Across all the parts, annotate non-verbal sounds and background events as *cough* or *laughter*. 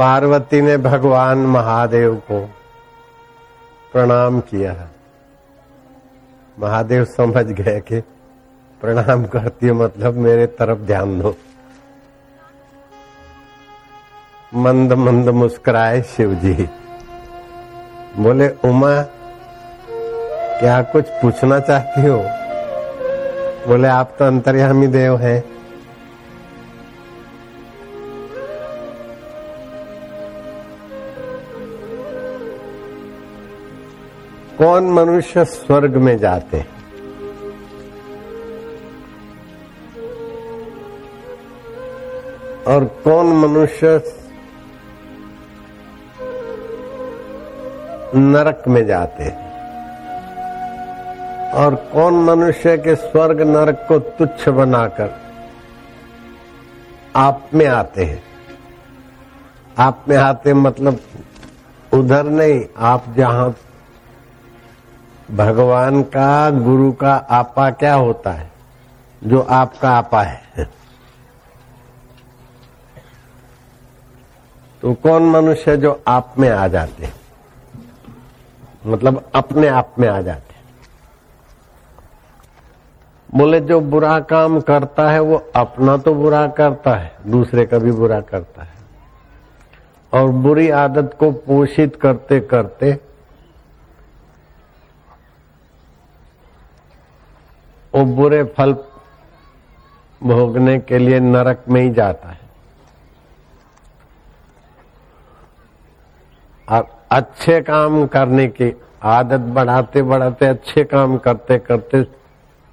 पार्वती ने भगवान महादेव को प्रणाम किया। महादेव समझ गए कि प्रणाम करती है मतलब मेरे तरफ़ ध्यान दो। मंद मंद मुस्कुराए शिव जी बोले, उमा, क्या कुछ पूछना चाहती हो? बोले, आप तो अंतर्यामी देव हैं। कौन मनुष्य स्वर्ग में जाते और कौन मनुष्य नरक में जाते और कौन मनुष्य के स्वर्ग नरक को तुच्छ बनाकर आप में आते हैं? आप में आते मतलब उधर नहीं, आप जहाँ भगवान का, गुरु का आपा क्या होता है? जो आपका आपा है। तो कौन मनुष्य जो आप में आ जाते हैं? मतलब अपने आप में आ जाते बोले, जो बुरा काम करता है, वो अपना तो बुरा करता है, दूसरे का भी बुरा करता है। और बुरी आदत को पोषित करते करते वो बुरे फल भोगने के लिए नरक में ही जाता है। और अच्छे काम करने की आदत बढ़ाते बढ़ाते अच्छे काम करते करते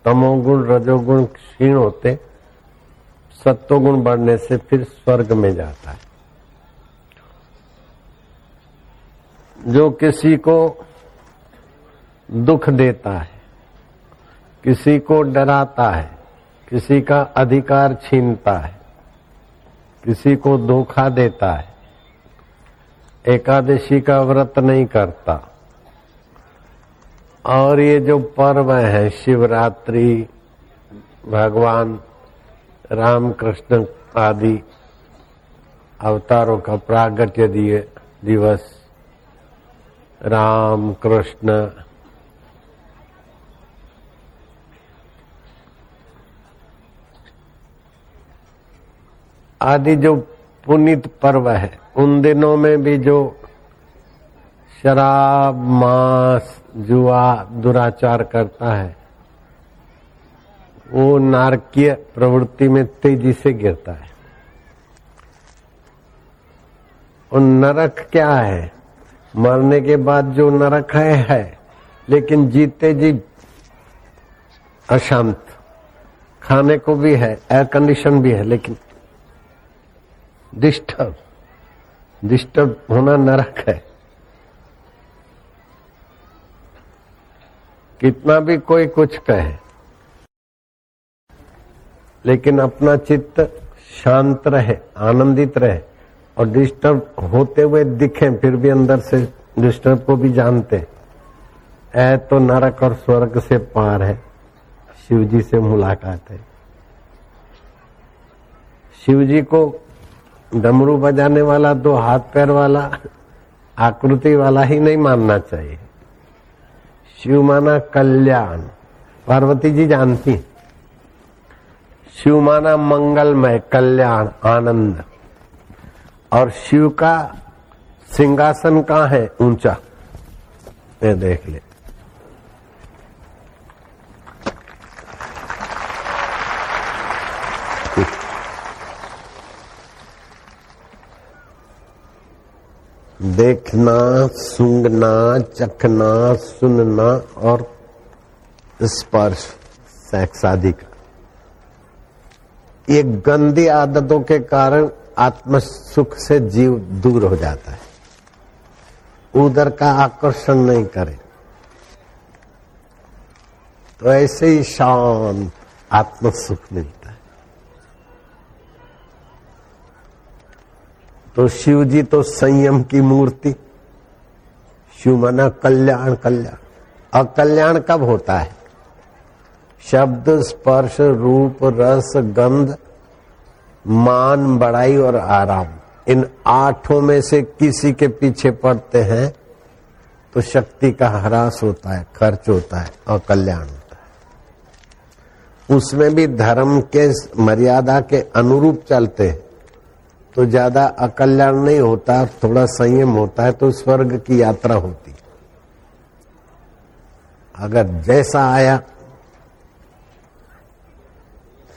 तमोगुण, रजोगुण क्षीण होते, सत्वगुण बढ़ने से फिर स्वर्ग में जाता है। जो किसी को दुख देता है किसी को डराता है, किसी का अधिकार छीनता है, किसी को धोखा देता है, एकादशी का व्रत नहीं करता। और ये जो पर्व है, शिवरात्रि, भगवान राम कृष्ण आदि अवतारों का प्रागट्य दिए दिवस राम कृष्ण आदि जो पुनित पर्व है, उन दिनों में भी जो शराब, मांस, जुआ, दुराचार करता है, वो नारकीय प्रवृत्ति में तेज़ी से गिरता है। और नरक क्या है? मरने के बाद जो नरक है है, लेकिन जीते जी अशांत। खाने को भी है एयर कंडीशन भी है, लेकिन डिस्टर्ब। डिस्टर्ब होना नरक है। कितना भी कोई कुछ कहे, लेकिन अपना चित्त शांत रहे, आनंदित रहे, और डिस्टर्ब होते हुए दिखे, फिर भी अंदर से डिस्टर्ब को भी जानते ऐ तो नरक और स्वर्ग से पार है। शिव जी से मुलाकात है। शिव जी को डमरू बजाने वाला, दो हाथ पैर वाला, आकृति वाला ही नहीं मानना चाहिए। शिव माना कल्याण। पार्वती जी जानती शिव माना मंगलमय, कल्याण, आनंद। और शिव का सिंहासन कहाँ है? ऊँचा। ये देख ले। देखना सूंघना चखना, सुनना और स्पर्श सेक्स आदि का। ये गंदी आदतों के कारण आत्म सुख से जीव दूर हो जाता है। उधर का आकर्षण नहीं करे। तो ऐसे ही शांत आत्म सुख मिलता तो शिव जी तो संयम की मूर्ति। शिव मना कल्याण। कल्याण अकल्याण कब होता है? शब्द, स्पर्श, रूप, रस, गंध, मान, बड़ाई और आराम। इन आठों में से किसी के पीछे पड़ते हैं तो शक्ति का ह्रास होता है, खर्च होता है और कल्याण होता है। उसमें भी धर्म के मर्यादा के अनुरूप चलते हैं। तो ज़्यादा अकल्याण नहीं होता, थोड़ा संयम होता है तो स्वर्ग की यात्रा होती अगर जैसा आया,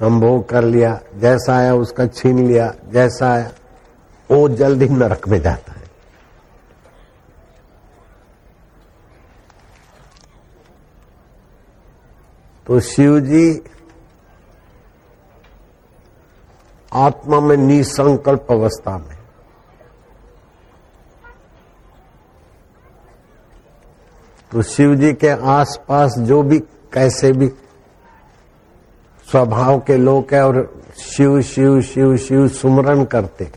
संभोग कर लिया, जैसा आया उसका छीन लिया, जैसा आया, वो जल्दी नरक में जाता है। तो शिव जी आत्मा में निसंकल्प अवस्था में। तो शिव जी के आसपास जो भी, कैसे भी स्वभाव के लोग है और शिव शिव शिव शिव सुमरन करते।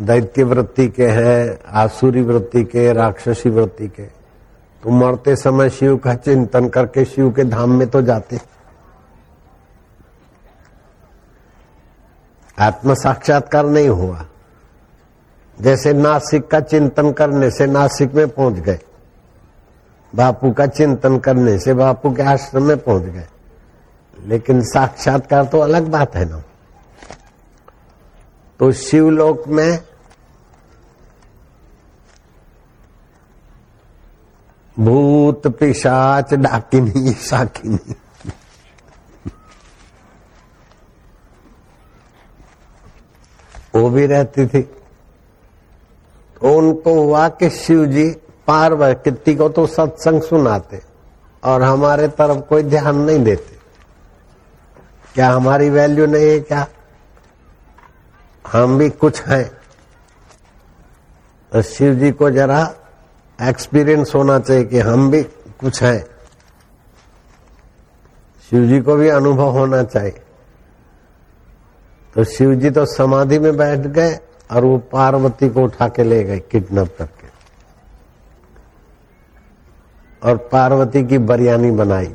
दैत्य वृत्ति के हैं, आसुरी वृत्ति के, राक्षसी वृत्ति के। तो मरते समय शिव का चिंतन करके शिव के धाम में तो जाते। आत्म साक्षात्कार नहीं हुआ। जैसे नासिक का चिंतन करने से नासिक में पहुँच गए। बापू का चिंतन करने से बापू के आश्रम में पहुँच गए। लेकिन साक्षात्कार तो अलग बात है ना। तो शिवलोक में भूत, पिशाच, डाकिनी साकिनी वो भी रहती थी। तो उनको हुआ कि शिव जी पार्वती को तो सत्संग सुनाते और हमारे तरफ़ कोई ध्यान नहीं देते। क्या हमारी वैल्यू नहीं है क्या? हम भी कुछ हैं। तो शिव जी को जरा एक्सपीरियंस होना चाहिए कि हम भी कुछ हैं। शिव जी को भी अनुभव होना चाहिए। तो शिव जी तो समाधि में बैठ गए और वो पार्वती को उठा के ले गए किडनैप करके। और पार्वती की बिरयानी बनाई।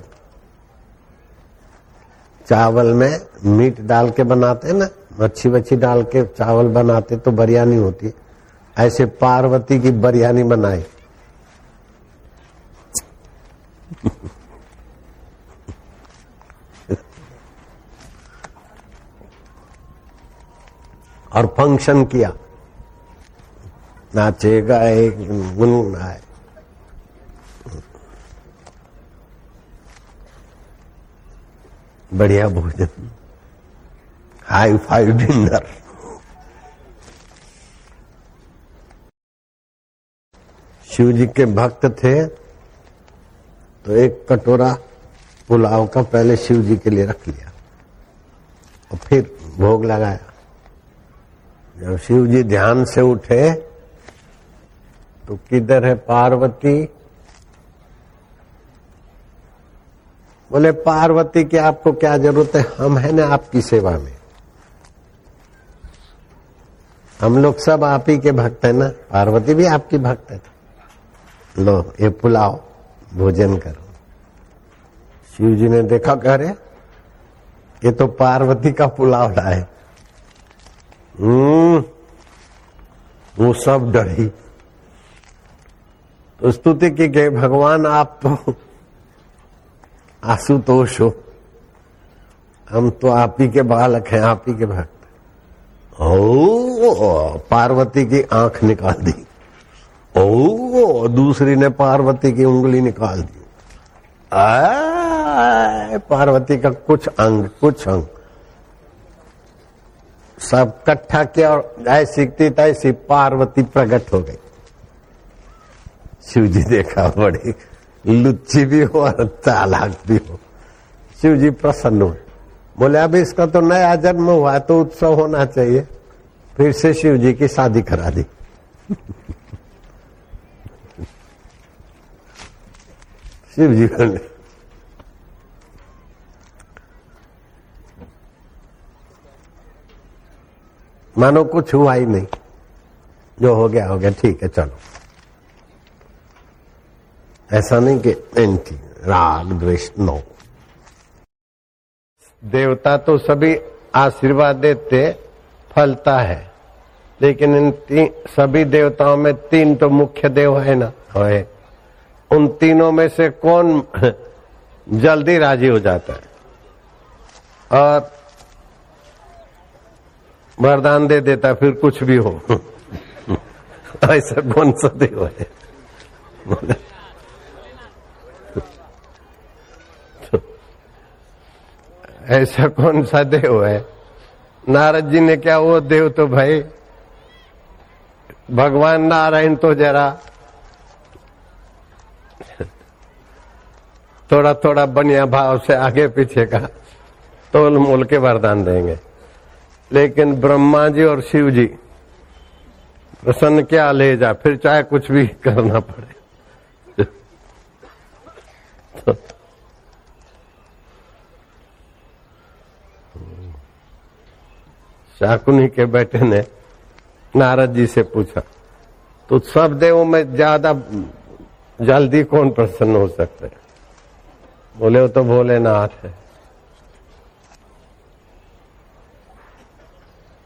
चावल में मीट डाल के बनाते ना, मच्छी वच्छी डाल के चावल बनाते तो बिरयानी होती। ऐसे पार्वती की बिरयानी बनाई। *laughs* और फ़ंक्शन किया। नाचे गाए गुनगुनाए बढ़िया भोजन। High five dinner. Shiv ji के भक्त थे तो एक कटोरा पुलाव का पहले शिव जी के लिए रख लिया। और फिर भोग लगाया। जब शिव जी ध्यान से उठे तो किधर है पार्वती? बोले, पार्वती की आपको क्या ज़रूरत है? हम है ना आपकी सेवा में। हम लोग सब आप ही के भक्त है ना। पार्वती भी आपकी भक्त है। लो, ये पुलाव, भोजन करो। शिव जी ने देखा, कह रहे, ये तो पार्वती का पुलाव लाए। वो सब डरी। तो स्तुति की गए भगवान आप तो आशुतोष हो। हम तो आप ही के बालक हैं आप ही के भक्त ओ पार्वती की आँख निकाल दी। ओ दूसरी ने पार्वती की उंगली निकाल दी। आ, पार्वती का कुछ अंग कुछ अंग। सब इकट्ठा किया और ऐसी तैसी पार्वती प्रकट हो गई। शिव जी देखा, बड़ी लुच्ची भी हो और चालाक भी हो। शिव जी प्रसन्न हुए। बोले, अब इसका तो नया जन्म हुआ तो उत्सव होना चाहिए। फिर से शिव जी की शादी करा दी। *laughs* शिव जी बोले मानो कुछ हुआ ही नहीं। जो हो गया हो गया। ठीक है चलो। ऐसा नहीं कि एंटी राग द्वेष नो देवता तो सभी आशीर्वाद देते फलता है। लेकिन इन ती, सभी देवताओं में तीन तो मुख्य देव है ना? है उन तीनों में से कौन *laughs* जल्दी राज़ी हो जाता है? और वरदान दे देता, फिर कुछ भी हो। ऐसा कौन सा देव है? ऐसा कौन सा देव है? नारद जी ने क्या, वो देव तो भाई, भगवान नारायण तो जरा थोड़ा थोड़ा बनिया भाव से आगे पीछे का तोल मोल के वरदान देंगे। लेकिन ब्रह्मा जी और शिव जी, प्रसन्न क्या ले जा, फिर चाहे कुछ भी करना पड़े। तो शाकुनी के बेटे ने नारद जी से पूछा तो सब देवों में ज़्यादा जल्दी कौन प्रसन्न हो सकते बोले, वो तो भोलेनाथ है।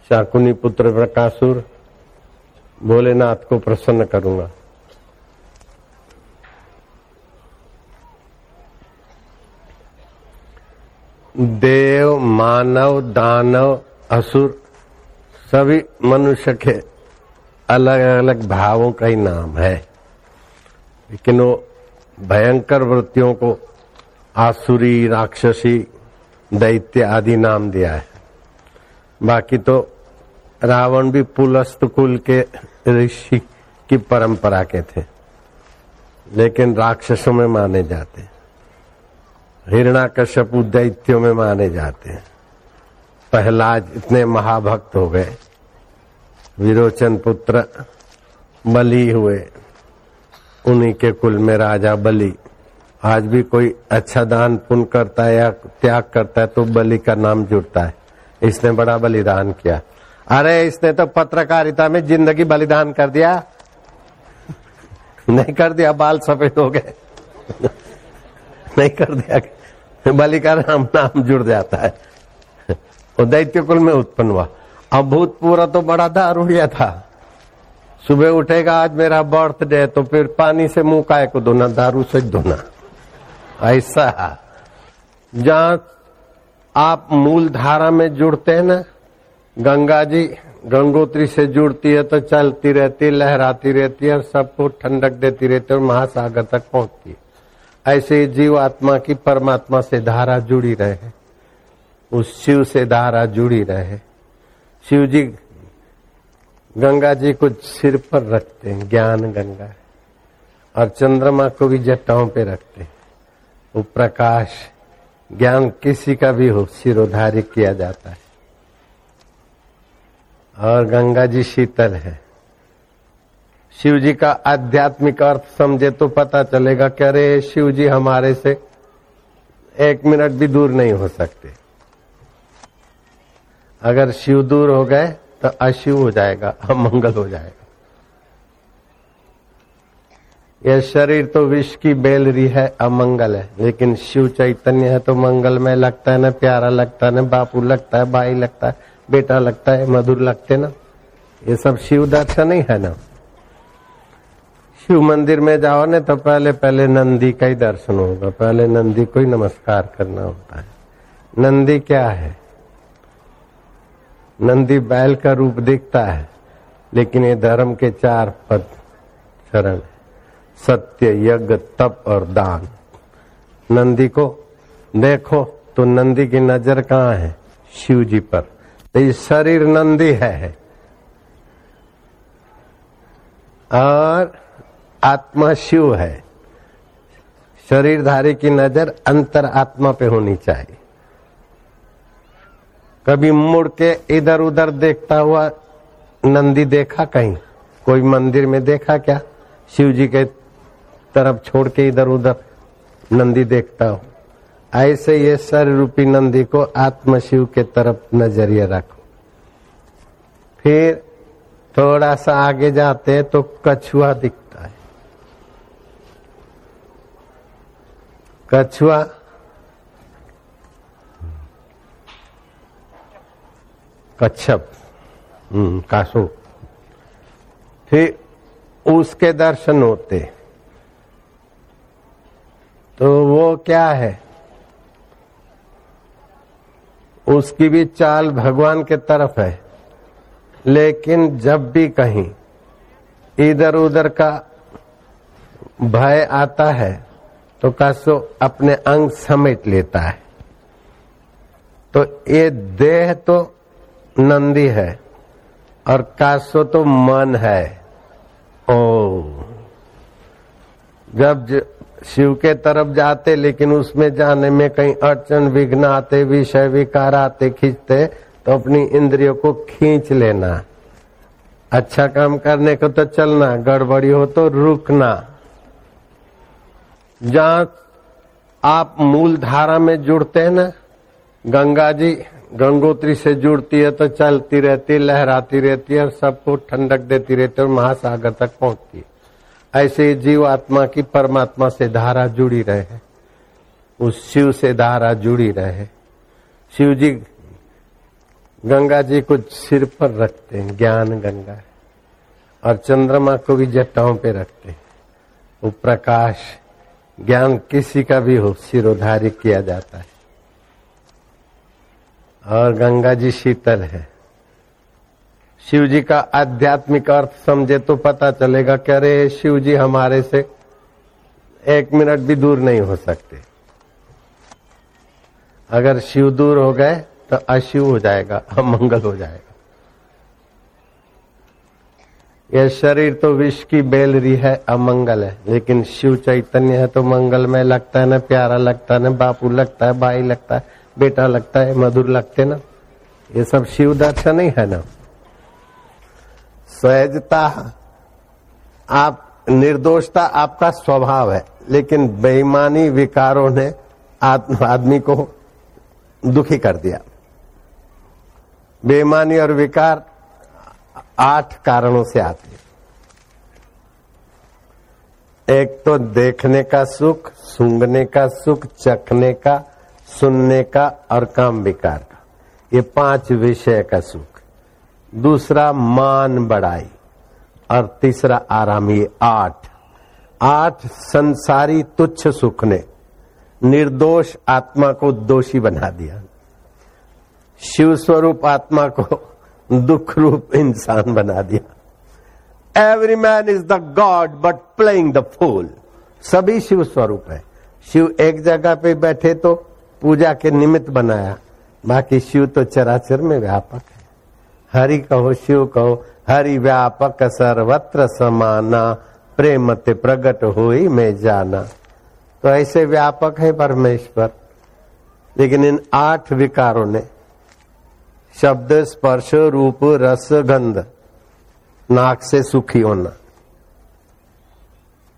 शाकुनी पुत्र प्रकाशुर, भोलेनाथ को प्रसन्न करूँगा। देव, मानव, दानव, असुर, सभी मनुष्य के अलग अलग भावों का ही नाम है। लेकिन वो भयंकर वृत्तियों को आसुरी, राक्षसी, दैत्य आदि नाम दिया है। बाकी तो रावण भी पुलस्त कुल के ऋषि की परंपरा के थे, लेकिन राक्षसों में माने जाते, हिरणाकश्यपु दैत्यों में माने जाते। हैं प्रहलाद इतने महाभक्त हो गए, विरोचन पुत्र बलि हुए, उन्हीं के कुल में राजा बलि। आज भी कोई अच्छा दान पुण्य करता है या त्याग करता है तो बलि का नाम जुड़ता है। इसने बड़ा बलिदान किया। अरे, इसने तो पत्रकारिता में ज़िंदगी बलिदान कर दिया। नहीं कर दिया, बाल सफ़ेद हो गए। नहीं कर दिया। बलि का नाम नाम जुड़ जाता है। वो दैत्य कुल में उत्पन्न हुआ। अब भूतपूर्व तो बड़ा दारूढ़िया था। सुबह उठेगा, आज मेरा बर्थडे तो फिर पानी से मुँह काय को धोना, दारू से धोना। ऐसा। जहाँ आप मूल धारा में जुड़ते हैं ना गंगा जी, गंगोत्री से जुड़ती है तो चलती रहती है, लहराती रहती है और सबको ठंडक देती रहती है और महासागर तक पहुँचती है। ऐसे जीव आत्मा की परमात्मा से धारा जुड़ी रहे। उस शिव से धारा जुड़ी रहे। शिव जी, गंगा जी को सिर पर रखते हैं, ज्ञान गंगा और चंद्रमा को भी जटाओं पे रखते हैं। वो प्रकाश, ज्ञान किसी का भी हो, सिरोधारी किया जाता है। और गंगा जी शीतल है। शिव जी का आध्यात्मिक अर्थ समझे तो पता चलेगा कि अरे शिव जी हमारे से एक मिनट भी दूर नहीं हो सकते। अगर शिव दूर हो गए तो अशिव हो जाएगा, अमंगल हो जाएगा। यह शरीर तो विष की बेलरी है, अमंगल है, लेकिन शिव चैतन्य है तो मंगल में लगता है, ना प्यारा लगता है, ना बापू लगता है भाई लगता है। बेटा लगता है, मधुर लगते ना। ये सब शिव दर्शन ही है ना। शिव मंदिर में जाओ ना तो पहले पहले नंदी का ही दर्शन होगा। पहले नंदी को ही नमस्कार करना होता है। नंदी क्या है? नंदी बैल का रूप दिखता है, लेकिन ये धर्म के चार पद चरण सत्य, यज्ञ, तप और दान। नंदी को देखो तो नंदी की नज़र कहाँ है? शिव जी पर। तो ये शरीर नंदी है। और आत्मा शिव है। शरीरधारी की नज़र अंतर आत्मा पे होनी चाहिए। कभी मुड़ के इधर उधर देखता हुआ नंदी देखा कहीं? कोई मंदिर में देखा क्या? शिव जी के तरफ़ छोड़ के इधर उधर नंदी देखता हो। ऐसे ये सर रूपी नंदी को आत्म शिव के तरफ़ नज़रिया रखो। फिर थोड़ा सा आगे जाते तो कछुआ दिखता है। कछुआ कच्छप हम्म, कासो। फिर उसके दर्शन होते। तो वो क्या है? उसकी भी चाल भगवान के तरफ़ है। लेकिन जब भी कहीं इधर उधर का भय आता है तो कासो अपने अंग समेट लेता है। तो ये देह तो नंदी है और कासो तो मन है। ओ। जब शिव के तरफ़ जाते, लेकिन उसमें जाने में कहीं अड़चन, विघ्न आते, विषय, विकार आते, खींचते तो अपनी इंद्रियों को खींच लेना। अच्छा काम करने को तो चलना, गड़बड़ी हो तो रुकना। जहाँ आप मूल धारा में जुड़ते हैं ना, गंगा जी, गंगोत्री से जुड़ती है तो चलती रहती लहराती रहती है और सबको ठंडक देती रहती है और महासागर तक पहुँचती है। ऐसे जीव आत्मा की परमात्मा से धारा जुड़ी रहे। उस शिव से धारा जुड़ी रहे। शिव जी, गंगा जी को सिर पर रखते हैं, ज्ञान गंगा है। और चंद्रमा को भी जटाओं पे रखते हैं। वो प्रकाश, ज्ञान किसी का भी हो, सिरोधारी किया जाता है। और गंगा जी शीतल है। शिव जी का आध्यात्मिक अर्थ समझे तो पता चलेगा कि अरे शिव जी हमारे से एक मिनट भी दूर नहीं हो सकते। अगर शिव दूर हो गए तो अशिव हो जाएगा, अमंगल हो जाएगा। यह शरीर तो विष की बेलरी है, अमंगल है, लेकिन शिव चैतन्य है तो मंगल में लगता है, ना प्यारा लगता है, ना बापू लगता है, भाई लगता है, बेटा लगता है, मधुर लगते ना। ये सब शिव दर्शन ही है ना। सहजता आप, निर्दोषता आपका स्वभाव है, लेकिन बेईमानी विकारों ने आदमी को दुखी कर दिया। बेईमानी और विकार आठ कारणों से आते एक तो देखने का सुख, सूंघने का सुख, चखने का, सुनने का और काम विकार का। ये पाँच विषय का सुख। दूसरा मान बढ़ाई और तीसरा आराम आठ। आठ संसारी तुच्छ सुख ने निर्दोष आत्मा को दोषी बना दिया। शिव स्वरूप आत्मा को दुख रूप इंसान बना दिया। Every man is the god but playing the fool सभी शिव स्वरूप है। शिव एक जगह पे बैठे तो पूजा के निमित्त बनाया। बाकी शिव तो चराचर में व्यापक है। हरि कहो, शिव कहो, हरि व्यापक सर्वत्र समाना, प्रेम ते प्रगट हो मैं जाना। तो ऐसे व्यापक है परमेश्वर। लेकिन इन आठ विकारों ने, शब्द, स्पर्श, रूप, रस, गंध, नाक से सुखी होना।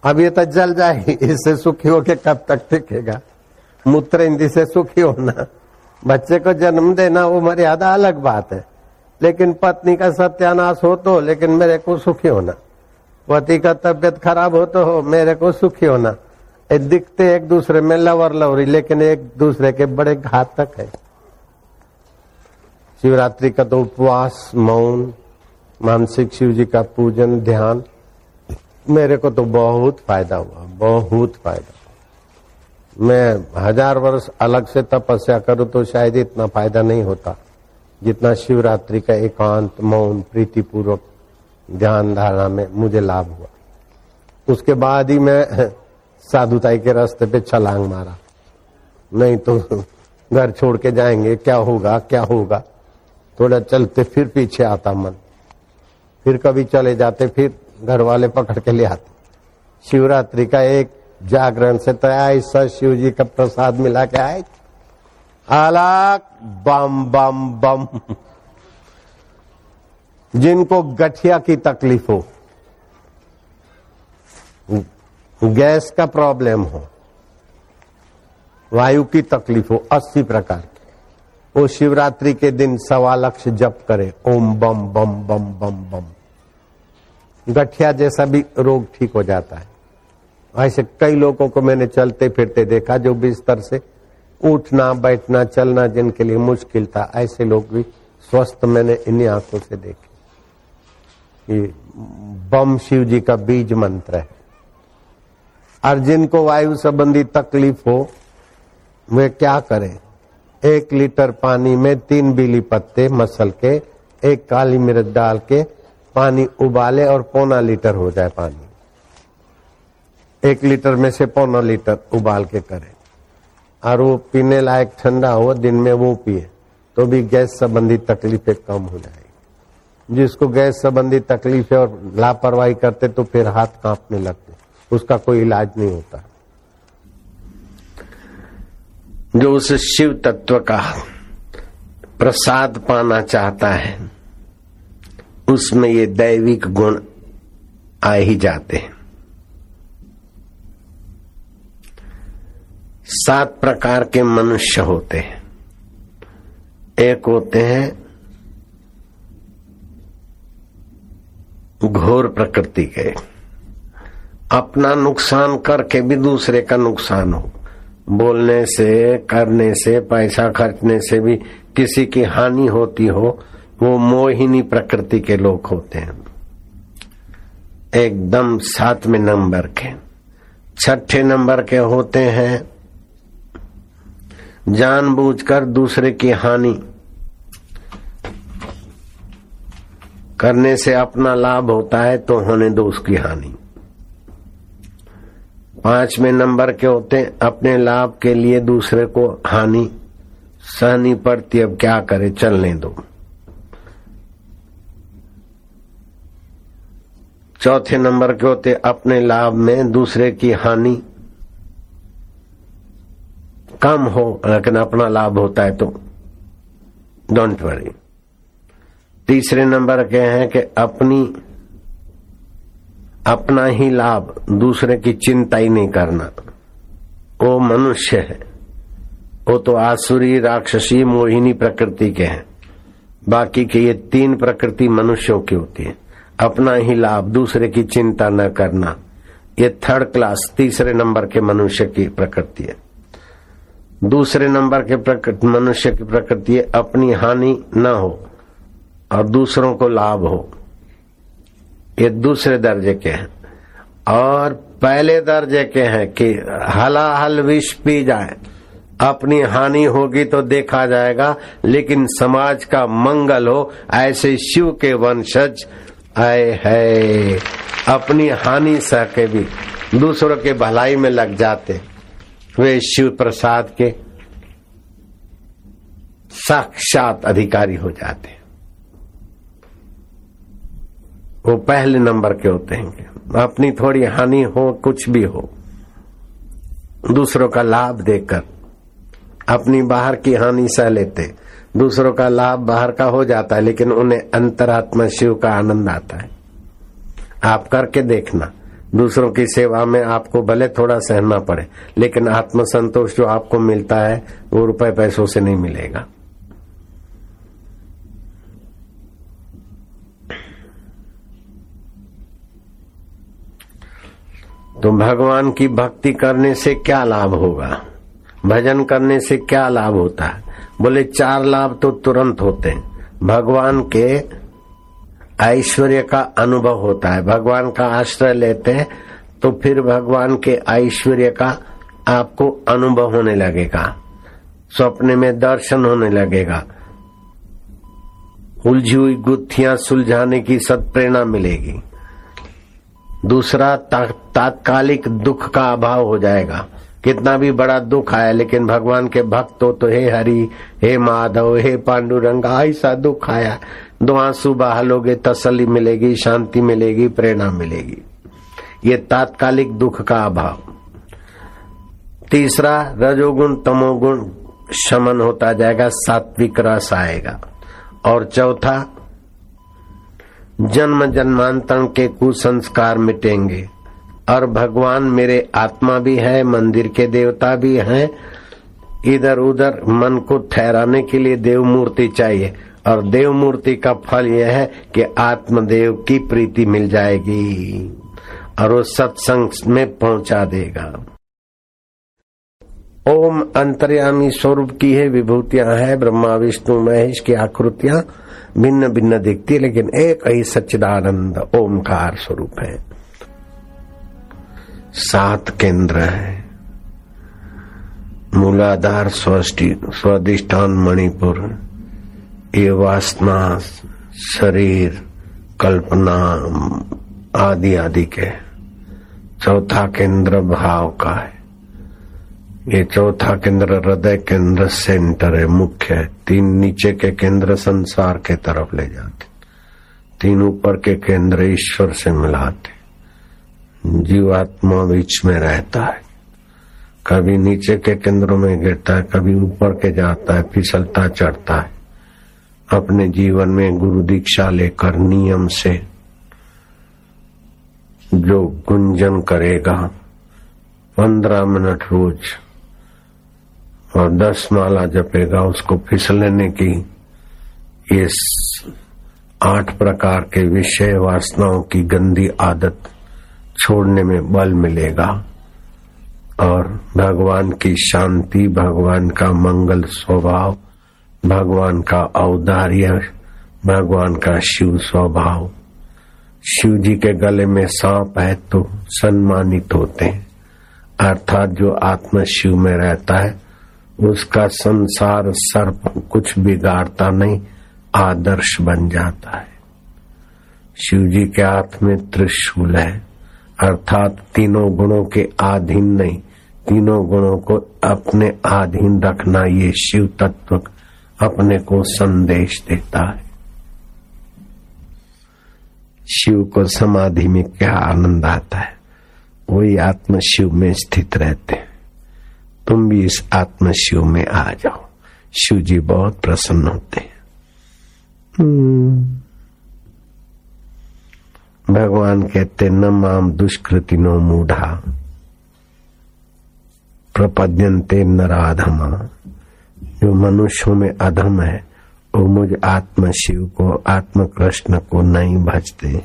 अब ये तो जल जाएगी, इससे सुखी होके कब तक टिकेगा? मूत्र इंदी से सुखी होना। बच्चे को जन्म देना, वो मर्यादा अलग बात है। लेकिन पत्नी का सत्यानाश हो तो लेकिन मेरे को सुखी होना। पति का तबियत खराब हो तो हो, मेरे को सुखी होना। दिखते एक दूसरे में लवर लवरी, लेकिन एक दूसरे के बड़े घातक है। शिवरात्रि का तो उपवास, मौन, मानसिक शिव जी का पूजन, ध्यान, मेरे को तो बहुत फ़ायदा हुआ, बहुत फ़ायदा मैं हज़ार वर्ष अलग से तपस्या करूँ तो शायद इतना फ़ायदा नहीं होता। जितना शिवरात्रि का एकांत, मौन, प्रीतिपूर्वक ध्यान धारणा में मुझे लाभ हुआ। उसके बाद ही मैं साधुताई के रास्ते पे छलांग मारा। नहीं तो घर छोड़ के जाएँगे, क्या होगा क्या होगा? थोड़ा चलते फिर पीछे आता मन। फिर कभी चले जाते, फिर घर वाले पकड़ के ले आते। शिवरात्रि का एक जागरण से तो ऐसा शिव जी का प्रसाद मिला के आए। अलग बम बम बम। जिनको गठिया की तकलीफ़ हो, गैस का प्रॉब्लम हो, वायु की तकलीफ़ हो, अस्सी प्रकार की। वो शिवरात्रि के दिन सवा लक्ष जप करे, ओम बम बम बम बम बम। गठिया जैसा भी रोग ठीक हो जाता है। ऐसे कई लोगों को मैंने चलते फिरते देखा, जो बिस्तर से उठना, बैठना, चलना जिनके लिए मुश्किल था, ऐसे लोग भी स्वस्थ मैंने इन्हीं आँखों से देखे। ये बम शिव जी का बीज मंत्र है। और जिनको वायु संबंधी तकलीफ़ हो, वे क्या करें? एक लीटर पानी में तीन बीली पत्ते मसल के, एक काली मिर्च डाल के पानी उबाले और पौना लीटर हो जाए पानी। एक लीटर में से पौना लीटर उबाल के करें। और वो पीने लायक ठंडा हो दिन में वो पिए तो भी गैस संबंधी तकलीफें कम हो जाएगी। जिसको गैस संबंधी तकलीफ़ और लापरवाही करते तो फिर हाथ कांपने लगते। उसका कोई इलाज नहीं होता। जो उस शिव तत्व का प्रसाद पाना चाहता है, उसमें ये दैविक गुण आ ही जाते हैं। सात प्रकार के मनुष्य होते हैं। एक होते हैं घोर प्रकृति के। अपना नुकसान करके भी दूसरे का नुकसान हो। बोलने से, करने से, पैसा खर्चने से भी किसी की हानि होती हो, वो मोहिनी प्रकृति के लोग होते हैं। एकदम सातवें नंबर के। छठे नंबर के होते हैं जानबूझकर दूसरे की हानि करने से अपना लाभ होता है तो होने दो उसकी हानि। पाँचवें नंबर के होते हैं, अपने लाभ के लिए दूसरे को हानि सहनी पड़ती अब क्या करे, चलने दो। चौथे नंबर के होते अपने लाभ में दूसरे की हानि कम हो, लेकिन अपना लाभ होता है तो। डोंट वरी तीसरे नंबर के हैं कि अपनी, अपना ही लाभ दूसरे की चिंता ही नहीं करना। वो मनुष्य है। वो तो आसुरी राक्षसी मोहिनी प्रकृति के हैं। बाकी के ये तीन प्रकृति मनुष्यों की होती है। अपना ही लाभ दूसरे की चिंता न करना। ये थर्ड क्लास तीसरे नंबर के मनुष्य की प्रकृति है। दूसरे नंबर के प्रकृति मनुष्य की प्रकृति अपनी हानि न हो और दूसरों को लाभ हो। ये दूसरे दर्जे के हैं। और पहले दर्जे के हैं कि हलाहल विष पी जाए। अपनी हानि होगी तो देखा जाएगा, लेकिन समाज का मंगल हो, ऐसे शिव के वंशज आए है। अपनी हानि सह के भी दूसरों के भलाई में लग जाते। वे शिव प्रसाद के साक्षात अधिकारी हो जाते हैं। वो पहले नंबर के होते हैं अपनी थोड़ी हानि हो, कुछ भी हो, दूसरों का लाभ देकर अपनी बाहर की हानि सह लेते। दूसरों का लाभ बाहर का हो जाता है, लेकिन उन्हें अंतरात्मा शिव का आनंद आता है। आप करके देखना। दूसरों की सेवा में आपको भले थोड़ा सहना पड़े, लेकिन आत्मसंतोष जो आपको मिलता है, वो रुपए पैसों से नहीं मिलेगा। तो भगवान की भक्ति करने से क्या लाभ होगा? भजन करने से क्या लाभ होता? है बोले, चार लाभ तो तुरंत होते हैं। भगवान के ऐश्वर्य का अनुभव होता है। भगवान का आश्रय लेते हैं तो फिर भगवान के ऐश्वर्य का आपको अनुभव होने लगेगा। स्वप्न में दर्शन होने लगेगा। उलझी हुई गुत्थियाँ सुलझाने की सत्प्रेरणा मिलेगी। दूसरा तात्कालिक दुख का अभाव हो जाएगा। कितना भी बड़ा दुख आया लेकिन भगवान के भक्त हो तो हे हरि, हे माधव, हे पांडुरंग, ऐसा दुख आया। दो आँसू बहालोगे तसली मिलेगी, शांति मिलेगी, प्रेरणा मिलेगी। ये तात्कालिक दुख का अभाव। तीसरा, रजोगुण, तमोगुण शमन होता जाएगा, सात्विक रस आएगा। और चौथा, जन्म जन्मांतर के कुसंस्कार मिटेंगे। और भगवान मेरे आत्मा भी है, मंदिर के देवता भी हैं। इधर उधर मन को ठहराने के लिए देव मूर्ति चाहिए। और देव मूर्ति का फल यह है कि आत्मदेव की प्रीति मिल जाएगी और वो सत्संग में पहुँचा देगा। ओम अंतर्यामी स्वरूप की है, विभूतियाँ है, ब्रह्मा, विष्णु, महेश की आकृतियाँ भिन्न भिन्न दिखती लेकिन एक ही सच्चिदानंद ओमकार स्वरूप है। सात केंद्र है। मूलाधार स्वादिष्ठान मणिपुर ये वासना शरीर, कल्पना, आदि आदि के। चौथा केंद्र भाव का है। ये चौथा केंद्र हृदय केंद्र सेंटर है, मुख्य है। तीन नीचे के केंद्र संसार के तरफ़ ले जाते तीन ऊपर के केंद्र ईश्वर से मिलाते जीवात्मा बीच में रहता है। कभी नीचे के केंद्रों में गिरता है, कभी ऊपर के जाता है, फिसलता, चढ़ता है। अपने जीवन में गुरु दीक्षा लेकर नियम से जो गुंजन करेगा, पंद्रह मिनट रोज और दस माला जपेगा, उसको फिसलने की ये आठ प्रकार के विषय वासनाओं की गंदी आदत छोड़ने में बल मिलेगा। और भगवान की शांति, भगवान का मंगल स्वभाव, भगवान का औदार्य, भगवान का शिव स्वभाव। शिव जी के गले में सांप है तो सम्मानित होते हैं। अर्थात जो आत्मा शिव में रहता है, उसका संसार सर्प कुछ बिगाड़ता नहीं, आदर्श बन जाता है। शिव जी के हाथ में त्रिशूल है। अर्थात तीनों गुणों के अधीन नहीं, तीनों गुणों को अपने अधीन रखना ये शिव तत्व अपने को संदेश देता है। शिव को समाधि में क्या आनंद आता है? वही आत्म शिव में स्थित रहते हैं। तुम भी इस आत्म शिव में आ जाओ। शिव जी बहुत प्रसन्न होते हैं। हम्म। भगवान कहते, न माम दुष्कृति नो मूढ़ा। प्रपद्यंते नराधमा। जो मनुष्यों में अधम है, वो मुझ आत्म शिव को आत्म कृष्ण को नहीं भजते।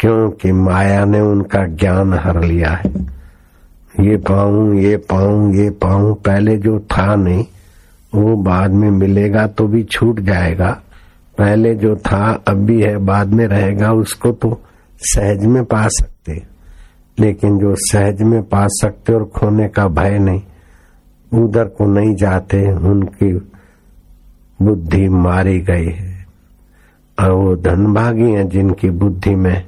क्योंकि माया ने उनका ज्ञान हर लिया है। ये पाऊँ ये पाऊँ ये पाऊँ, पहले जो था नहीं, वो बाद में मिलेगा तो भी छूट जाएगा। पहले जो था, अब भी है, बाद में रहेगा, उसको तो सहज में पा सकते। लेकिन जो सहज में पा सकते और खोने का भय नहीं, उधर को नहीं जाते, उनकी बुद्धि मारी गई है। और वो धनभागी हैं जिनकी बुद्धि में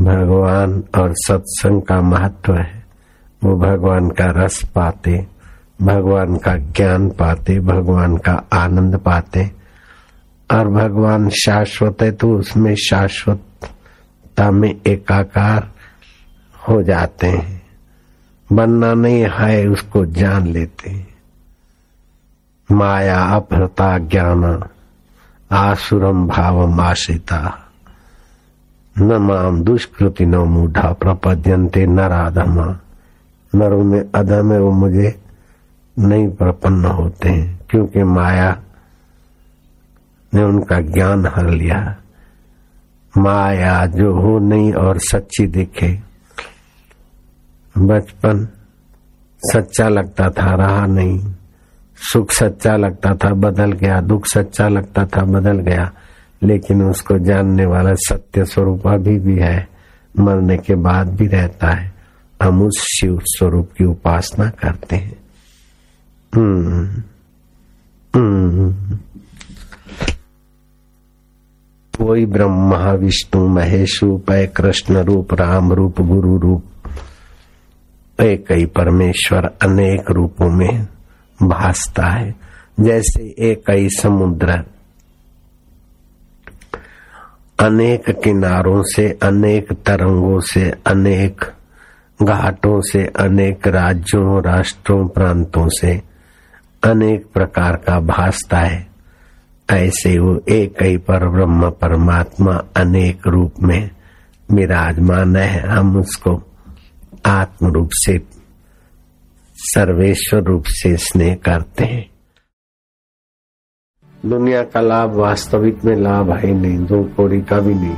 भगवान और सत्संग का महत्व है। वो भगवान का रस पाते, भगवान का ज्ञान पाते, भगवान का आनंद पाते। और भगवान शाश्वत है तो उसमें शाश्वतता में एकाकार हो जाते हैं। बनना नहीं है, उसको जान लेते हैं। माया अपहृता ज्ञान, आसुरम भाव आश्रिता न माम, दुष्कृति, न मूढ़ा प्रपद्यंते न राधमा। नरों में अधम है, वो मुझे नहीं प्रपन्न होते हैं, क्योंकि माया ने उनका ज्ञान हर लिया। माया जो हो नहीं और सच्ची दिखे। बचपन सच्चा लगता था रहा नहीं। सुख सच्चा लगता था बदल गया। दुख सच्चा लगता था बदल गया। लेकिन उसको जानने वाला सत्य स्वरूप अभी भी है। मरने के बाद भी रहता है। हम उस शिव स्वरूप की उपासना करते हैं। हम्म, हम्म। वही ब्रह्मा, विष्णु, महेश रूप है कृष्ण रूप, राम रूप, गुरु रूप। एक ही परमेश्वर अनेक रूपों में भासता है। जैसे एक ही समुद्र। अनेक किनारों से, अनेक तरंगों से, अनेक घाटों से, अनेक राज्यों, राष्ट्रों, प्रांतों से अनेक प्रकार का भासता है। ऐसे वो एक ही पर ब्रह्म परमात्मा अनेक रूप में विराजमान है। हम उसको आत्म रूप से, सर्वेश्वर रूप से स्नेह करते हैं। दुनिया का लाभ वास्तविक में लाभ है नहीं। दो कोड़ी का भी नहीं।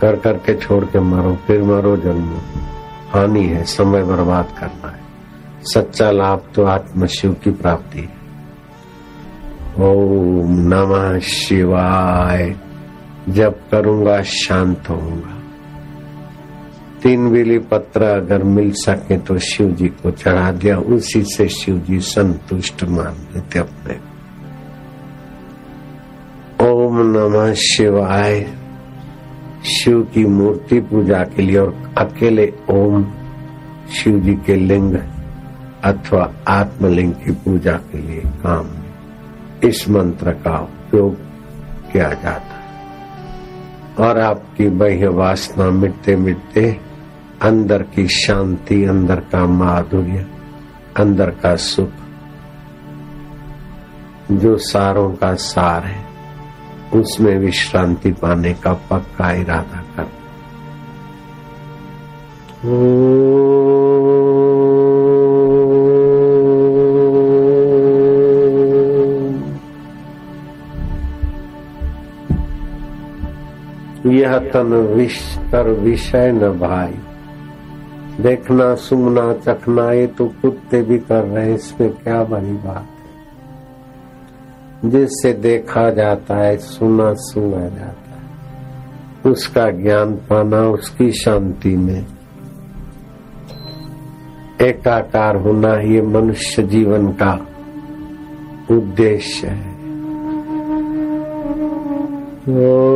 कर करके छोड़ के मरो, फिर मरो जन्म। हानि है, समय बर्बाद करना है। सच्चा लाभ तो आत्म शिव की प्राप्ति है। ओम नमः शिवाय। जब करूँगा, शांत होऊँगा। तीन बिली पत्र अगर मिल सके तो शिव जी को चढ़ा दिया। उसी से शिव जी संतुष्ट मान लेते अपने। ओम नमः शिवाय। शिव की मूर्ति पूजा के लिए और अकेले ओम शिव जी के लिंग अथवा आत्मलिंग की पूजा के लिए काम इस मंत्र का उपयोग किया जाता है। और आपकी बाह्य वासना मिटते मिटते अंदर की शांति, अंदर का माधुर्य, अंदर का सुख, जो सारों का सार है, उसमें विश्रांति पाने का पक्का इरादा कर यह तन विष विषय न भाई। देखना सुनना चखना ये तो कुत्ते भी कर रहे इसमें क्या बड़ी बात है। जिससे देखा जाता है, सुना सुना जाता है। उसका ज्ञान पाना, उसकी शांति में। एकाकार होना ये मनुष्य जीवन का उद्देश्य है। ओ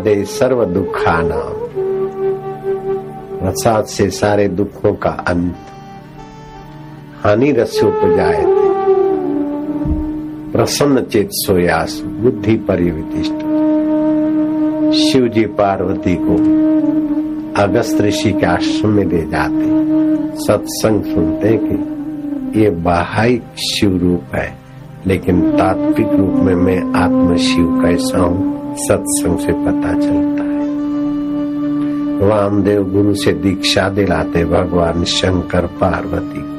प्रसादे सर्व दुखाना प्रसाद से सारे दुखों का अंत। हानि रस उपजाए प्रसन्न चेत सोयास, बुद्धि परिवितिष्ट शिव जी पार्वती को अगस्त ऋषि के आश्रम में ले जाते। सत्संग सुनते कि ये बाहिक शिव रूप है, लेकिन तात्विक रूप में मैं आत्म शिव कैसा हूँ? सत्संग से पता चलता है। वामदेव गुरु से दीक्षा दिलाते भगवान शंकर पार्वती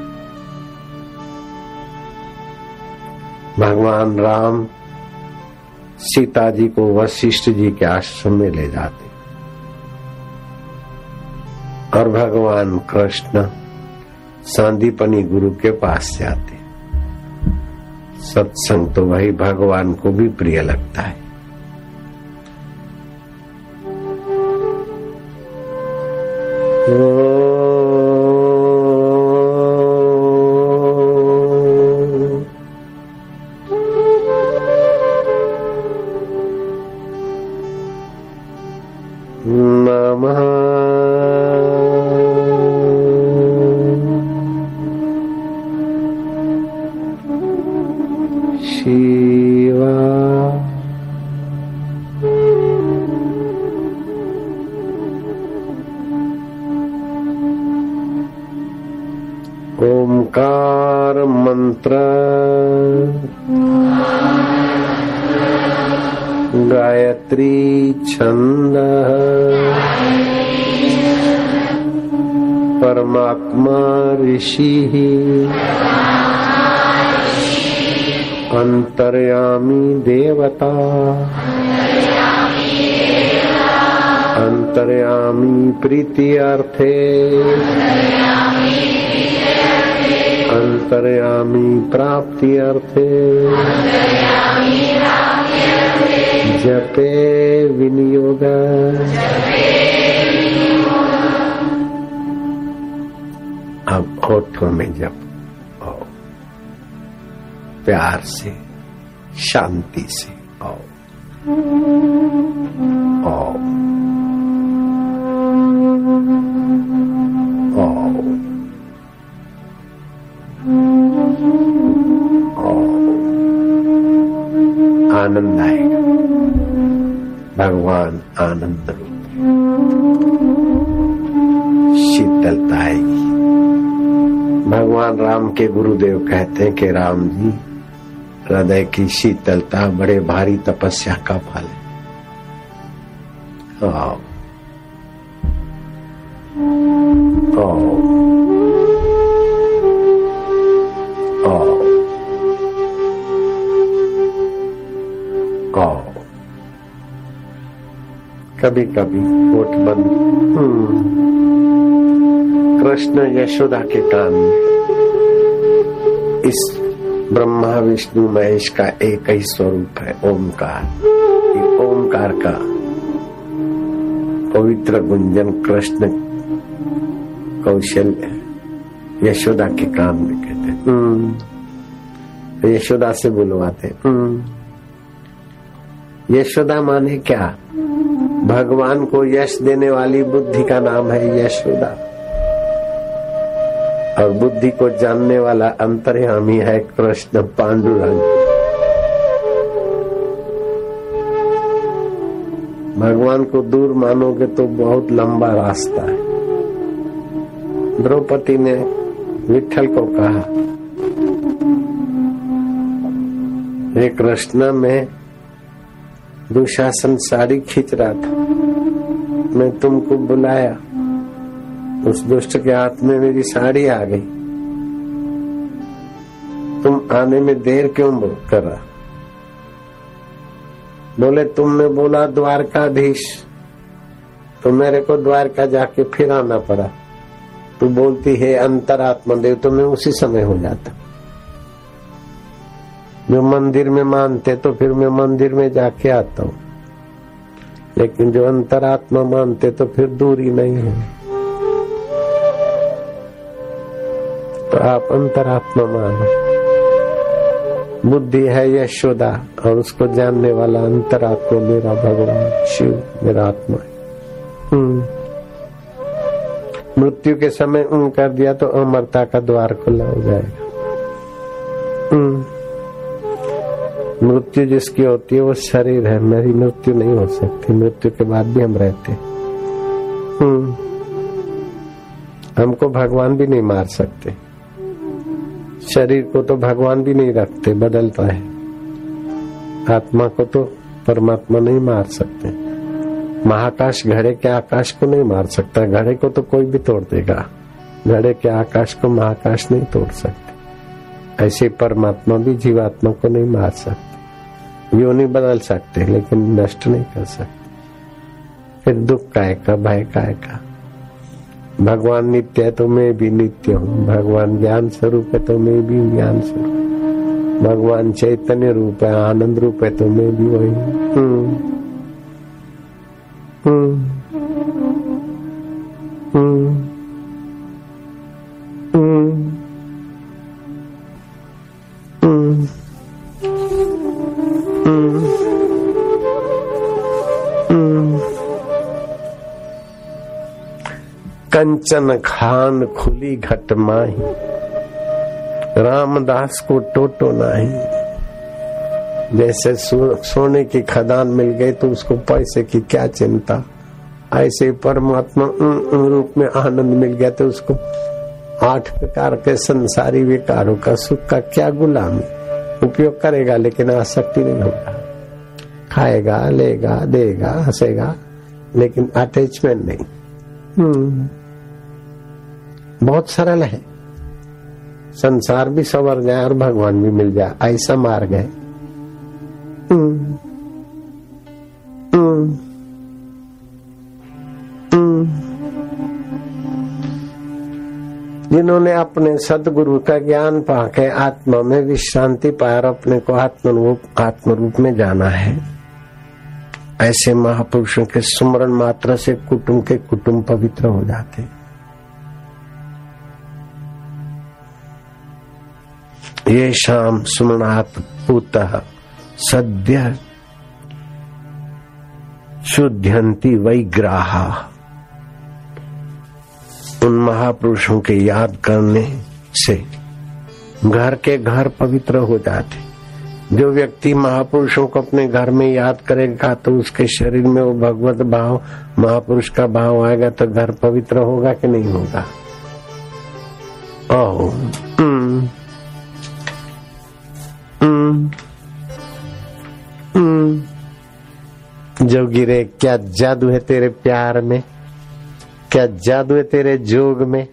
भगवान राम सीता जी को वशिष्ठ जी के आश्रम में ले जाते। और भगवान कृष्ण सांदीपनी गुरु के पास जाते। सत्संग तो वही भगवान को भी प्रिय लगता है। ओ गायत्री छंद परमात्मा ऋषि अंतर्यामी देवता अंतर्यामी प्रीति अर्थे अंतर्यामी प्राप्ति अर्थे जपे विनियोग। अब होठों में जप आओ। प्यार से, शांति से आओ। आओ। आनंद आएगा। भगवान आनंद रूप। शीतलता आएगी भगवान राम के गुरुदेव कहते हैं कि राम जी, हृदय की शीतलता बड़े भारी तपस्या का फल है। आओ। कभी कभी ओठ बंद हम्म। कृष्ण यशोदा के कान इस ब्रह्मा, विष्णु, महेश का एक ही स्वरूप है ओमकार ओमकार का पवित्र गुंजन कृष्ण कौशल्य यशोदा के कान में कहते हम्म। यशोदा से बुलवाते हम्म। यशोदा माने क्या भगवान को यश देने वाली बुद्धि का नाम है यशोदा। और बुद्धि को जानने वाला अंतर्यामी है कृष्ण पांडुरंग। भगवान को दूर मानोगे तो बहुत लंबा रास्ता है। द्रौपदी ने विठल को कहा कृष्ण, में दुशासन साड़ी खींच रहा था। मैं तुमको बुलाया। उस दुष्ट के हाथ में मेरी साड़ी आ गई। तुम आने में देर क्यों कर बोले, तुमने बोला द्वारकाधीश। तो मेरे को द्वारका जाके फिर आना पड़ा। तू बोलती, है अंतरात्मा देव तो मैं उसी समय हो जाता। जो मंदिर में मानते तो फिर मैं मंदिर में जाके आता हूँ। लेकिन जो अंतरात्मा मानते तो फिर दूरी नहीं है तो आप अंतरात्मा मानो बुद्धि है यशोदा, और उसको जानने वाला अंतरात्मा मेरा भगवान, शिव मेरा आत्मा है हम्म। मृत्यु के समय उन कर दिया तो अमरता का द्वार खुला हो जाएगा हम्म। मृत्यु जिसकी होती है, वो शरीर है। मेरी मृत्यु नहीं हो सकती। मृत्यु के बाद भी हम रहते हम्म। हमको भगवान भी नहीं मार सकते। शरीर को तो भगवान भी नहीं रखते, बदलता है। आत्मा को तो परमात्मा नहीं मार सकते। महाकाश घड़े के आकाश को नहीं मार सकता। घड़े को तो कोई भी तोड़ देगा। घड़े के आकाश को महाकाश नहीं तोड़ सकते। ऐसे परमात्मा भी जीवात्मा को नहीं मार सकते। योनि बदल सकते, लेकिन नष्ट नहीं कर सकते। फिर दुख काय का, भय काय का? भगवान नित्य है तो मैं भी नित्य हूँ। भगवान ज्ञान स्वरूप है तो मैं भी ज्ञान स्वरूप भगवान चैतन्य रूप है, आनंद रूप है तो मैं भी वही हम्म। कंचन खान खुली घट माही। रामदास को टोटो नहीं। जैसे सोने की खदान मिल गई तो उसको पैसे की क्या चिंता। ऐसे परमात्मा रूप में आनंद मिल गया तो उसको आठ प्रकार के संसारी विकारों का, सुख का क्या गुलामी। उपयोग करेगा लेकिन आसक्ति नहीं होगा। खाएगा, लेगा, देगा, हंसेगा, लेकिन अटैचमेंट नहीं। हम्म। बहुत सरल है संसार भी सवर जाए और भगवान भी मिल जाए, ऐसा मार्ग है हम्म। हम्म। हम्म। जिन्होंने अपने सदगुरु का ज्ञान पाके आत्मा में विश्रांति पाया और अपने को आत्म रूप आत्म रूप में जाना है ऐसे महापुरुषों के सुमरण मात्रा से कुटुंब के कुटुंब पवित्र हो जाते ये शाम सुमनात् पुत। सद्य शुद्ध्यंती वैग्राहा। उन महापुरुषों के याद करने से घर के घर पवित्र हो जाते। जो व्यक्ति महापुरुषों को अपने घर में याद करेगा तो उसके शरीर में वो भगवत भाव महापुरुष का भाव आएगा तो घर पवित्र होगा कि नहीं होगा? ओ हम्म, हम्म। जोगी रे क्या जादू है तेरे प्यार में? क्या जादू है तेरे जोग में?